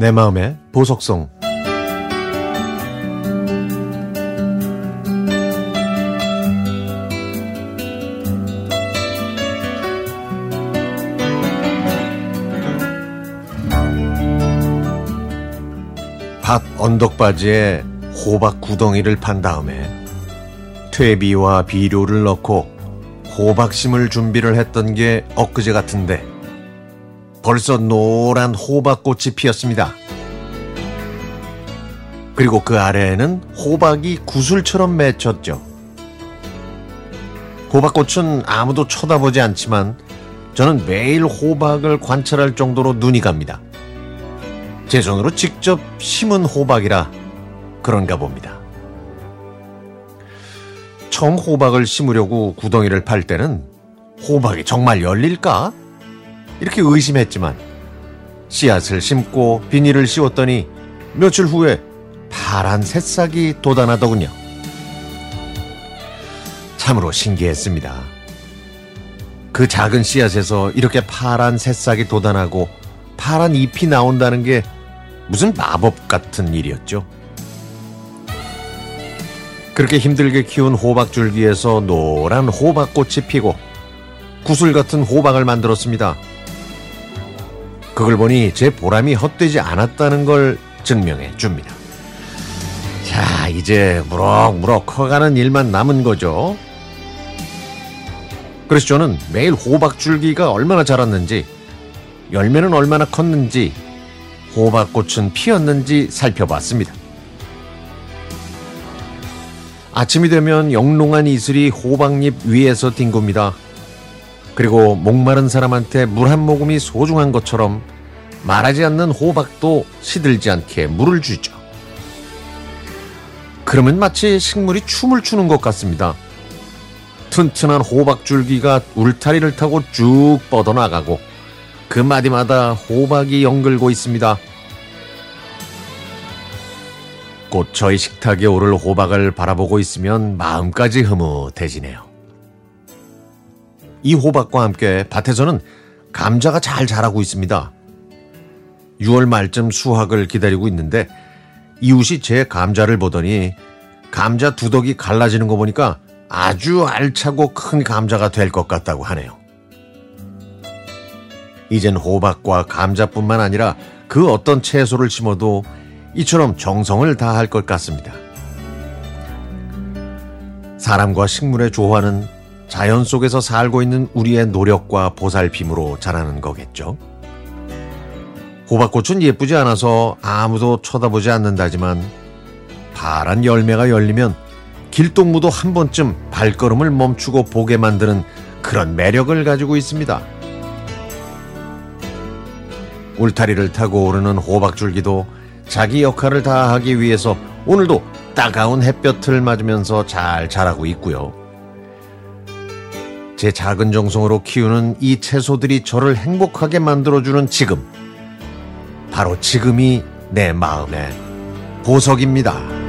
내 마음의 보석성. 밭 언덕바지에 호박 구덩이를 판 다음에 퇴비와 비료를 넣고 호박심을 준비를 했던 게 엊그제 같은데 벌써 노란 호박꽃이 피었습니다. 그리고 그 아래에는 호박이 구슬처럼 맺혔죠. 호박꽃은 아무도 쳐다보지 않지만 저는 매일 호박을 관찰할 정도로 눈이 갑니다. 제 손으로 직접 심은 호박이라 그런가 봅니다. 처음 호박을 심으려고 구덩이를 팔 때는 호박이 정말 열릴까? 이렇게 의심했지만 씨앗을 심고 비닐을 씌웠더니 며칠 후에 파란 새싹이 돋아나더군요. 참으로 신기했습니다. 그 작은 씨앗에서 이렇게 파란 새싹이 돋아나고 파란 잎이 나온다는 게 무슨 마법 같은 일이었죠. 그렇게 힘들게 키운 호박 줄기에서 노란 호박꽃이 피고 구슬 같은 호박을 만들었습니다. 그걸 보니 제 보람이 헛되지 않았다는 걸 증명해 줍니다. 자, 이제 무럭무럭 커가는 일만 남은 거죠. 그래서 저는 매일 호박줄기가 얼마나 자랐는지, 열매는 얼마나 컸는지, 호박꽃은 피었는지 살펴봤습니다. 아침이 되면 영롱한 이슬이 호박잎 위에서 뒹굽니다. 그리고 목마른 사람한테 물 한 모금이 소중한 것처럼 말하지 않는 호박도 시들지 않게 물을 주죠. 그러면 마치 식물이 춤을 추는 것 같습니다. 튼튼한 호박 줄기가 울타리를 타고 쭉 뻗어나가고 그 마디마다 호박이 연글고 있습니다. 곧 저희 식탁에 오를 호박을 바라보고 있으면 마음까지 흐뭇해지네요. 이 호박과 함께 밭에서는 감자가 잘 자라고 있습니다. 6월 말쯤 수확을 기다리고 있는데 이웃이 제 감자를 보더니 감자 두덕이 갈라지는 거 보니까 아주 알차고 큰 감자가 될 것 같다고 하네요. 이젠 호박과 감자뿐만 아니라 그 어떤 채소를 심어도 이처럼 정성을 다할 것 같습니다. 사람과 식물의 조화는 자연 속에서 살고 있는 우리의 노력과 보살핌으로 자라는 거겠죠. 호박꽃은 예쁘지 않아서 아무도 쳐다보지 않는다지만 파란 열매가 열리면 길동무도 한 번쯤 발걸음을 멈추고 보게 만드는 그런 매력을 가지고 있습니다. 울타리를 타고 오르는 호박줄기도 자기 역할을 다하기 위해서 오늘도 따가운 햇볕을 맞으면서 잘 자라고 있고요. 제 작은 정성으로 키우는 이 채소들이 저를 행복하게 만들어주는 지금. 바로 지금이 내 마음의 보석입니다.